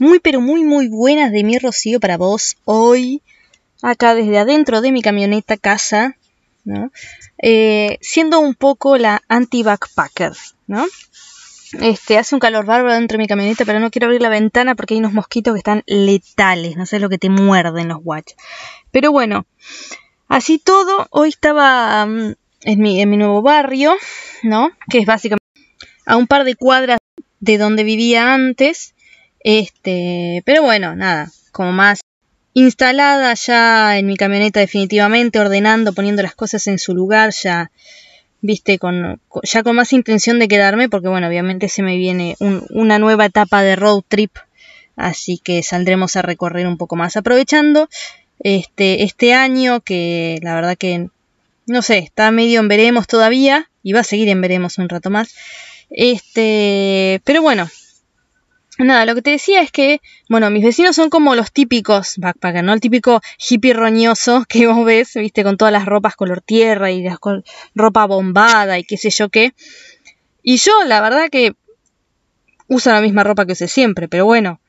muy pero muy muy buenas de mi Rocío para vos hoy, acá desde adentro de mi camioneta casa, ¿no? Eh, siendo un poco la anti-backpacker, ¿no? Este, hace un calor bárbaro dentro de mi camioneta, pero no quiero abrir la ventana porque hay unos mosquitos que están letales, no sé lo que te muerden los watch. Pero bueno, así todo, hoy estaba mm, en, mi, en mi nuevo barrio, ¿no? Que es básicamente a un par de cuadras de donde vivía antes. Este, pero bueno, nada, como más instalada ya en mi camioneta definitivamente, ordenando, poniendo las cosas en su lugar, ya viste, con, ya con más intención de quedarme, porque bueno, obviamente se me viene una nueva etapa de road trip, así que saldremos a recorrer un poco más, aprovechando este, este año que la verdad que, no sé, está medio en veremos todavía, y va a seguir en veremos un rato más, este, pero bueno, Nada, lo que te decía es que, bueno, mis vecinos son como los típicos backpackers, ¿no? El típico hippie roñoso que vos ves, viste, con todas las ropas color tierra y las ropa bombada y qué sé yo qué. Y yo, la verdad que uso la misma ropa que usé siempre, pero bueno,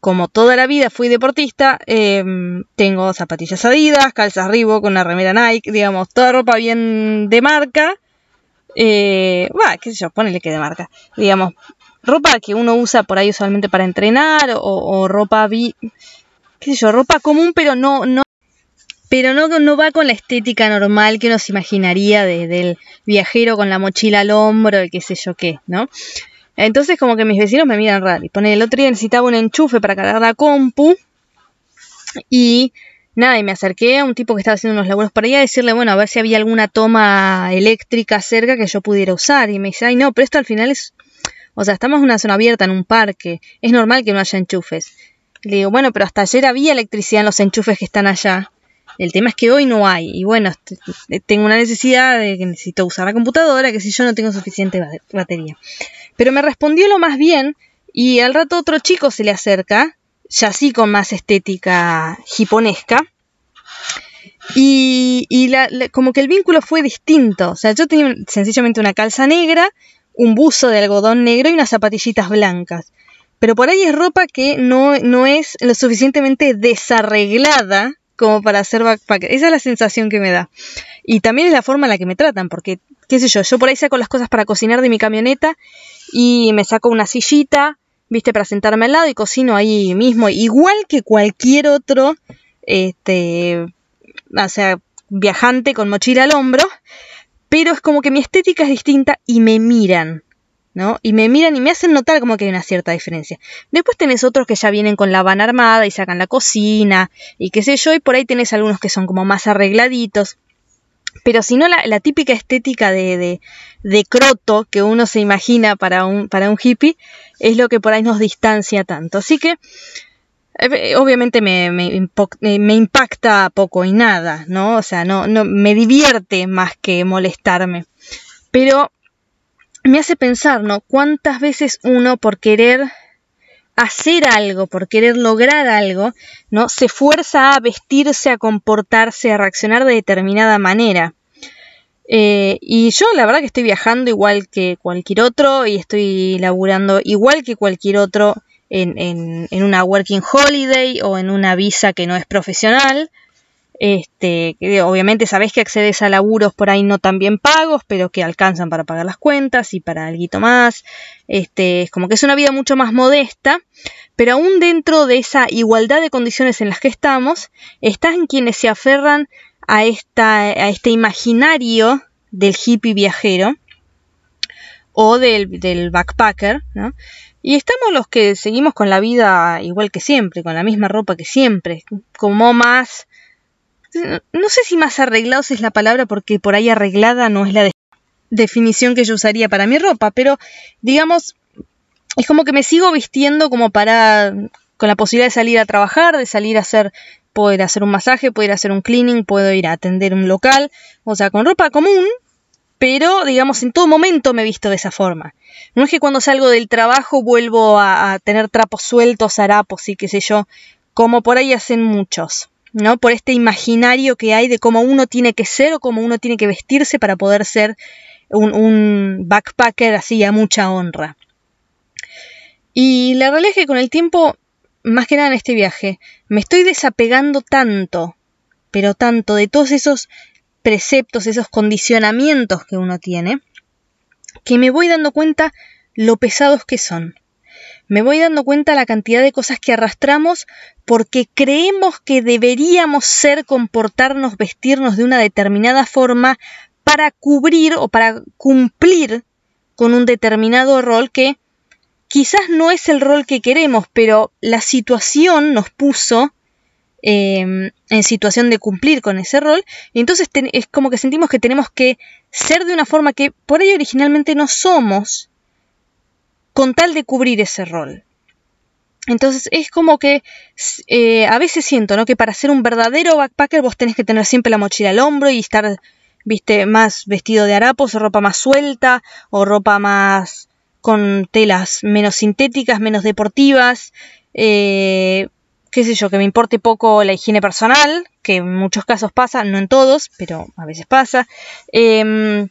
como toda la vida fui deportista, em, tengo zapatillas Adidas, calzas Reebok, una remera Nike, digamos, toda ropa bien de marca. Eh, qué sé yo, ponele que de marca. Digamos, ropa que uno usa por ahí usualmente para entrenar o, ropa vi, qué sé yo, ropa común, pero no, no, pero no, no va con la estética normal que uno se imaginaría del viajero con la mochila al hombro y qué sé yo qué, ¿no? Entonces como que mis vecinos me miran raro. Y pone el otro día necesitaba un enchufe para cargar la compu y nada, y me acerqué a un tipo que estaba haciendo unos laburos por ahí a decirle, bueno, a ver si había alguna toma eléctrica cerca que yo pudiera usar. Y me dice, ay no, pero esto al final es o sea, estamos en una zona abierta, en un parque. Es normal que no haya enchufes. Le digo, bueno, pero hasta ayer había electricidad en los enchufes que están allá. El tema es que hoy no hay. Y bueno, tengo una necesidad de que necesito usar la computadora, que si yo no tengo suficiente batería. Pero me respondió lo más bien y al rato otro chico se le acerca, ya así con más estética jiponesca. Y, como que el vínculo fue distinto. O sea, yo tenía sencillamente una calza negra un buzo de algodón negro y unas zapatillitas blancas. Pero por ahí es ropa que no, no es lo suficientemente desarreglada como para hacer backpacker. Esa es la sensación que me da. Y también es la forma en la que me tratan, porque, qué sé yo, yo por ahí saco las cosas para cocinar de mi camioneta y me saco una sillita, viste, para sentarme al lado y cocino ahí mismo, igual que cualquier otro, este, o sea, viajante con mochila al hombro, pero es como que mi estética es distinta y me miran, ¿no? Y me miran y me hacen notar como que hay una cierta diferencia. Después tenés otros que ya vienen con la van armada y sacan la cocina y qué sé yo, y por ahí tenés algunos que son como más arregladitos. Pero si no, la, típica estética de, de, de, croto que uno se imagina para un, para un hippie es lo que por ahí nos distancia tanto. Así que obviamente me, me, impacta poco y nada, ¿no? O sea, no, no me divierte más que molestarme. Pero me hace pensar, ¿no? Cuántas veces uno por querer hacer algo, por querer lograr algo, ¿no? Se fuerza a vestirse, a comportarse, a reaccionar de determinada manera. Eh, y yo la verdad que estoy viajando igual que cualquier otro y estoy laburando igual que cualquier otro en, en, una working holiday o en una visa que no es profesional. Este, obviamente sabes que accedes a laburos por ahí no tan bien pagos, pero que alcanzan para pagar las cuentas y para algo más. Este, es como que es una vida mucho más modesta, pero aún dentro de esa igualdad de condiciones en las que estamos, están quienes se aferran a, esta, a este imaginario del hippie viajero o del, del backpacker, ¿no? Y estamos los que seguimos con la vida igual que siempre, con la misma ropa que siempre, como más... No sé si más arreglados es la palabra porque por ahí arreglada no es la definición que yo usaría para mi ropa, pero digamos, es como que me sigo vistiendo como para, con la posibilidad de salir a trabajar, de salir a hacer, poder hacer un masaje, poder hacer un cleaning, puedo ir a atender un local, o sea, con ropa común, pero digamos en todo momento me he visto de esa forma. No es que cuando salgo del trabajo vuelvo a, tener trapos sueltos, harapos y qué sé yo, como por ahí hacen muchos, ¿no? Por este imaginario que hay de cómo uno tiene que ser o cómo uno tiene que vestirse para poder ser un, un backpacker así a mucha honra. Y la realidad es que con el tiempo más que nada en este viaje, me estoy desapegando tanto, pero tanto de todos esos preceptos, esos condicionamientos que uno tiene, que me voy dando cuenta lo pesados que son. Me voy dando cuenta la cantidad de cosas que arrastramos porque creemos que deberíamos ser, comportarnos, vestirnos de una determinada forma para cubrir o para cumplir con un determinado rol que quizás no es el rol que queremos, pero la situación nos puso em, en situación de cumplir con ese rol, y entonces es como que sentimos que tenemos que ser de una forma que por ahí originalmente no somos, con tal de cubrir ese rol. Entonces es como que eh, a veces siento ¿no? que para ser un verdadero backpacker vos tenés que tener siempre la mochila al hombro y estar viste más vestido de harapos o ropa más suelta o ropa más con telas menos sintéticas, menos deportivas, eh, qué sé yo, que me importe poco la higiene personal, que en muchos casos pasa, no en todos, pero a veces pasa. Em,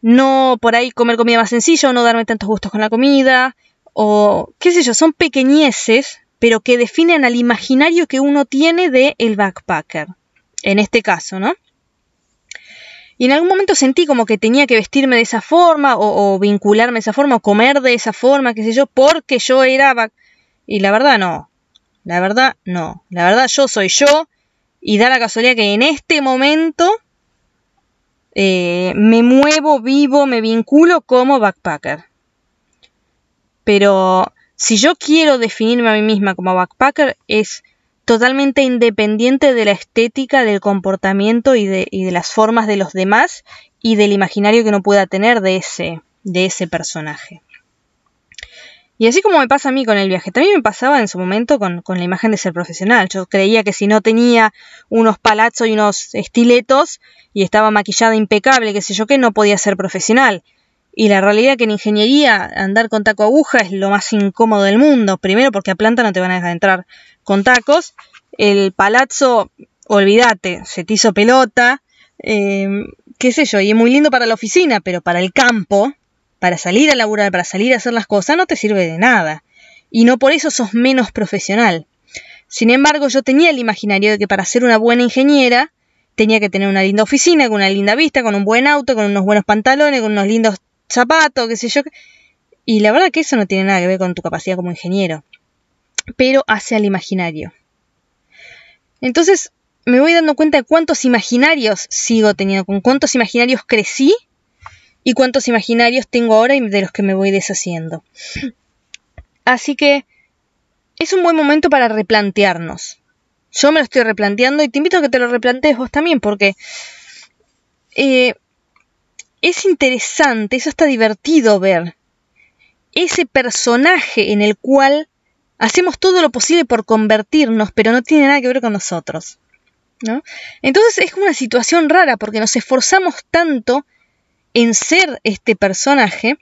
no por ahí comer comida más sencilla no darme tantos gustos con la comida, o qué sé yo, son pequeñeces, pero que definen al imaginario que uno tiene de el backpacker, en este caso, ¿no? Y en algún momento sentí como que tenía que vestirme de esa forma o, vincularme de esa forma o comer de esa forma, qué sé yo, porque yo era... Y la verdad no. La verdad no. La verdad yo soy yo y da la casualidad que en este momento eh, me muevo, vivo, me vinculo como backpacker. Pero si yo quiero definirme a mí misma como backpacker es totalmente independiente de la estética, del comportamiento y de, las formas de los demás y del imaginario que uno pueda tener de ese, de ese personaje. Y así como me pasa a mí con el viaje, también me pasaba en su momento con, la imagen de ser profesional. Yo creía que si no tenía unos palazos y unos estiletos y estaba maquillada impecable, qué sé yo, que no podía ser profesional. Y la realidad que en ingeniería andar con taco aguja es lo más incómodo del mundo. Primero porque a planta no te van a dejar entrar con tacos. El palazzo, olvídate, se te hizo pelota. Em, qué sé yo, y es muy lindo para la oficina, pero para el campo, para salir a laburar, para salir a hacer las cosas, no te sirve de nada. Y no por eso sos menos profesional. Sin embargo, yo tenía el imaginario de que para ser una buena ingeniera tenía que tener una linda oficina, con una linda vista, con un buen auto, con unos buenos pantalones, con unos lindos zapatos, qué sé yo. Y la verdad que eso no tiene nada que ver con tu capacidad como ingeniero pero hacia el imaginario. Entonces me voy dando cuenta de cuántos imaginarios sigo teniendo, con cuántos imaginarios crecí y cuántos imaginarios tengo ahora y de los que me voy deshaciendo. Así que es un buen momento para replantearnos. Yo me lo estoy replanteando y te invito a que te lo replantees vos también porque eh, es interesante, eso está divertido ver ese personaje en el cual hacemos todo lo posible por convertirnos, pero no tiene nada que ver con nosotros. ¿no? Entonces es una situación rara porque nos esforzamos tanto en ser este personaje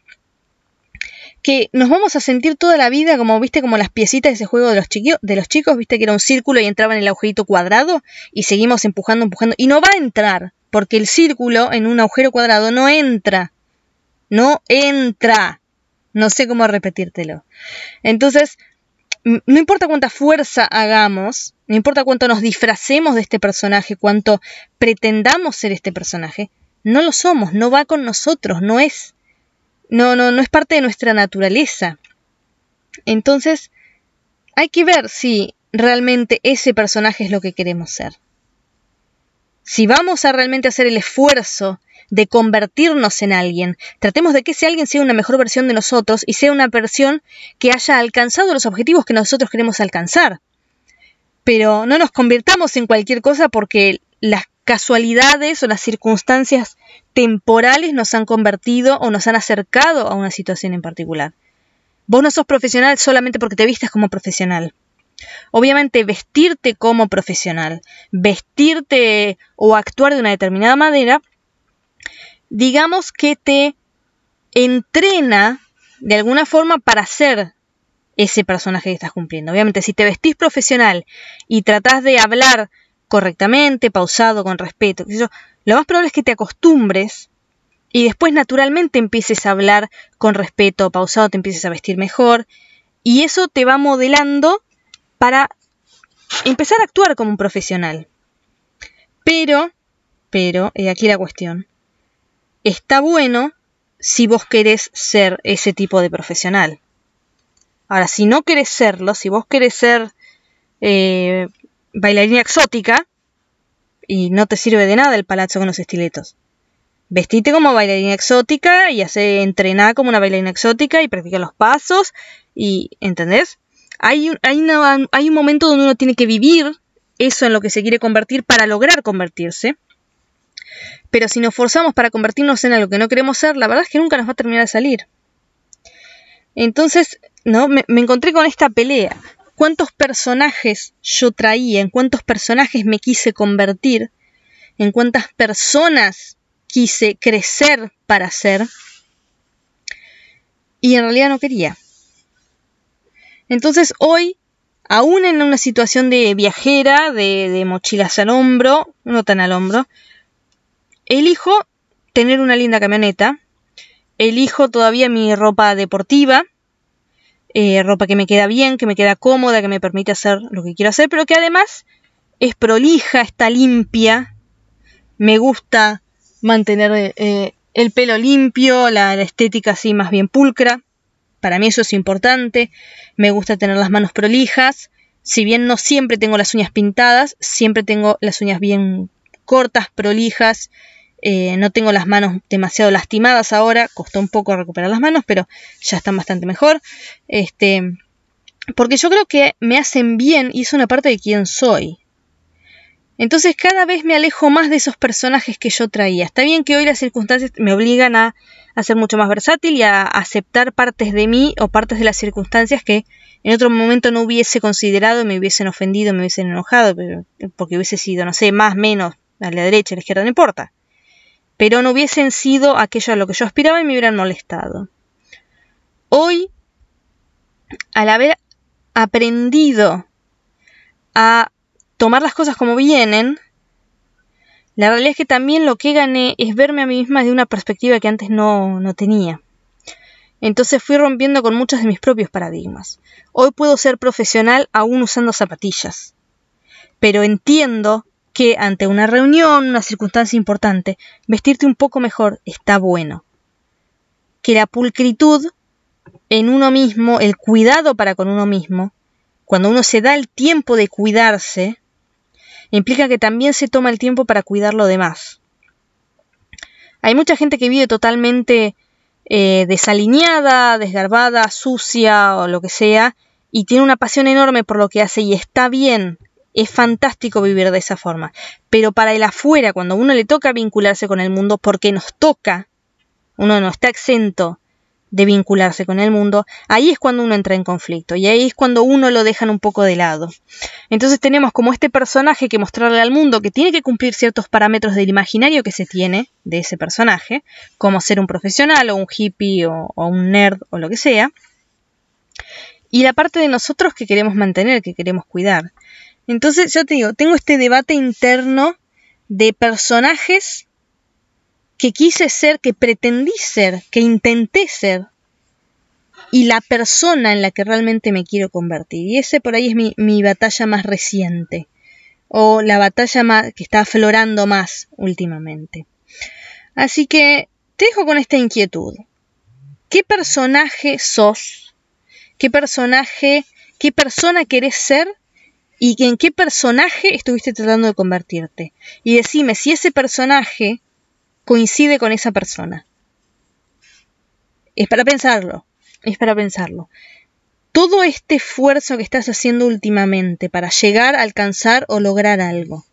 que nos vamos a sentir toda la vida como, viste, como las piecitas de ese juego de los, de los chicos, viste que era un círculo y entraba en el agujerito cuadrado y seguimos empujando, empujando y no va a entrar porque el círculo en un agujero cuadrado no entra, no entra. No sé cómo repetírtelo. Entonces, no importa cuánta fuerza hagamos, no importa cuánto nos disfracemos de este personaje, cuánto pretendamos ser este personaje, no lo somos, no va con nosotros, no es. No, no, no es parte de nuestra naturaleza. Entonces, hay que ver si realmente ese personaje es lo que queremos ser. Si vamos a realmente hacer el esfuerzo de convertirnos en alguien. Tratemos de que ese alguien sea una mejor versión de nosotros y sea una versión que haya alcanzado los objetivos que nosotros queremos alcanzar. Pero no nos convirtamos en cualquier cosa porque las casualidades o las circunstancias temporales nos han convertido o nos han acercado a una situación en particular. Vos no sos profesional solamente porque te vistas como profesional. Obviamente vestirte como profesional, vestirte o actuar de una determinada manera digamos que te entrena de alguna forma para ser ese personaje que estás cumpliendo. Obviamente, si te vestís profesional y tratás de hablar correctamente, pausado, con respeto, lo más probable es que te acostumbres y después naturalmente empieces a hablar con respeto, pausado, te empieces a vestir mejor y eso te va modelando para empezar a actuar como un profesional. Pero, pero, y aquí la cuestión, está bueno si vos querés ser ese tipo de profesional. Ahora, si no querés serlo, si vos querés ser eh, bailarina exótica, y no te sirve de nada el palacio con los estiletos. Vestite como bailarina exótica y hace entrenar como una bailarina exótica y practica los pasos y ¿entendés? Hay un, hay, hay un momento donde uno tiene que vivir eso en lo que se quiere convertir para lograr convertirse. Pero si nos forzamos para convertirnos en algo que no queremos ser, la verdad es que nunca nos va a terminar de salir. Entonces, ¿no? Me encontré con esta pelea. ¿Cuántos personajes yo traía? ¿En cuántos personajes me quise convertir? ¿En cuántas personas quise crecer para ser? Y en realidad no quería. Entonces hoy, aún en una situación de viajera, de, mochilas al hombro, no tan al hombro, elijo tener una linda camioneta, elijo todavía mi ropa deportiva, eh, ropa que me queda bien, que me queda cómoda, que me permite hacer lo que quiero hacer, pero que además es prolija, está limpia, me gusta mantener eh, el pelo limpio, la estética así más bien pulcra. Para mí eso es importante. Me gusta tener las manos prolijas. Si bien no siempre tengo las uñas pintadas, siempre tengo las uñas bien cortas, prolijas. Eh, no tengo las manos demasiado lastimadas ahora. Costó un poco recuperar las manos, pero ya están bastante mejor. Este, porque yo creo que me hacen bien y es una parte de quién soy. Entonces cada vez me alejo más de esos personajes que yo traía. Está bien que hoy las circunstancias me obligan a, ser mucho más versátil y a aceptar partes de mí o partes de las circunstancias que en otro momento no hubiese considerado, me hubiesen ofendido, me hubiesen enojado, porque hubiese sido, no sé, más, menos, a la derecha, a la izquierda, no importa. Pero no hubiesen sido aquello a lo que yo aspiraba y me hubieran molestado. Hoy, al haber aprendido a tomar las cosas como vienen, la realidad es que también lo que gané es verme a mí misma de una perspectiva que antes no, no tenía. Entonces fui rompiendo con muchos de mis propios paradigmas. Hoy puedo ser profesional aún usando zapatillas. Pero entiendo que ante una reunión, una circunstancia importante, vestirte un poco mejor está bueno. Que la pulcritud en uno mismo, el cuidado para con uno mismo, cuando uno se da el tiempo de cuidarse, implica que también se toma el tiempo para cuidar lo demás. Hay mucha gente que vive totalmente eh, desalineada, desgarbada, sucia o lo que sea, y tiene una pasión enorme por lo que hace y está bien, es fantástico vivir de esa forma. Pero para el afuera, cuando uno le toca vincularse con el mundo, porque nos toca, uno no está exento de vincularse con el mundo, ahí es cuando uno entra en conflicto y ahí es cuando uno lo dejan un poco de lado. Entonces tenemos como este personaje que mostrarle al mundo que tiene que cumplir ciertos parámetros del imaginario que se tiene de ese personaje, como ser un profesional o un hippie o, o un nerd o lo que sea, y la parte de nosotros que queremos mantener, que queremos cuidar. Entonces, yo te digo, tengo este debate interno de personajes que quise ser, que pretendí ser, que intenté ser, y la persona en la que realmente me quiero convertir. Y ese por ahí es mi, batalla más reciente, o la batalla más, que está aflorando más últimamente. Así que te dejo con esta inquietud. ¿Qué personaje sos? ¿Qué personaje, qué persona querés ser? ¿Y en qué personaje estuviste tratando de convertirte? Y decime si ese personaje coincide con esa persona. Es para pensarlo, es para pensarlo. Todo este esfuerzo que estás haciendo últimamente para llegar, a alcanzar o lograr algo,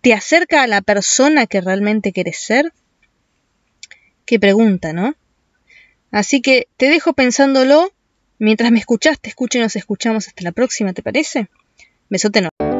¿te acerca a la persona que realmente quieres ser? Qué pregunta, ¿no? Así que te dejo pensándolo. Mientras me escuchas, te escucho y nos escuchamos hasta la próxima, ¿te parece? Besote no.